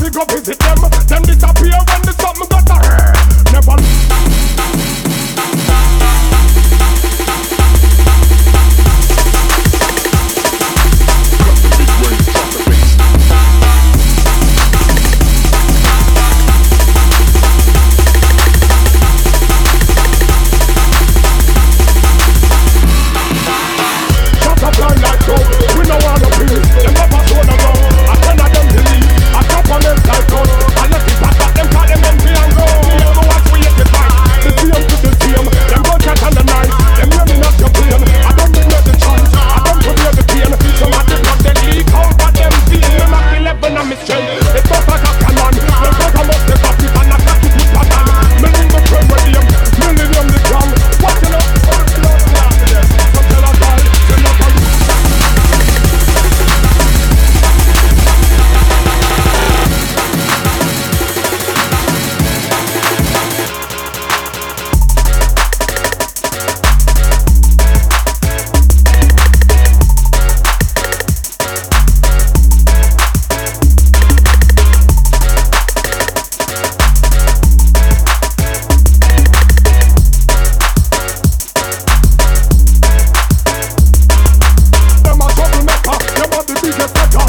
have go visit them. Them disappear when the something got a Never. Papa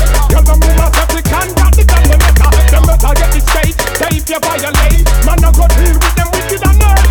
Girl. Them better get straight. If you violate, man, I go deal with them wicked and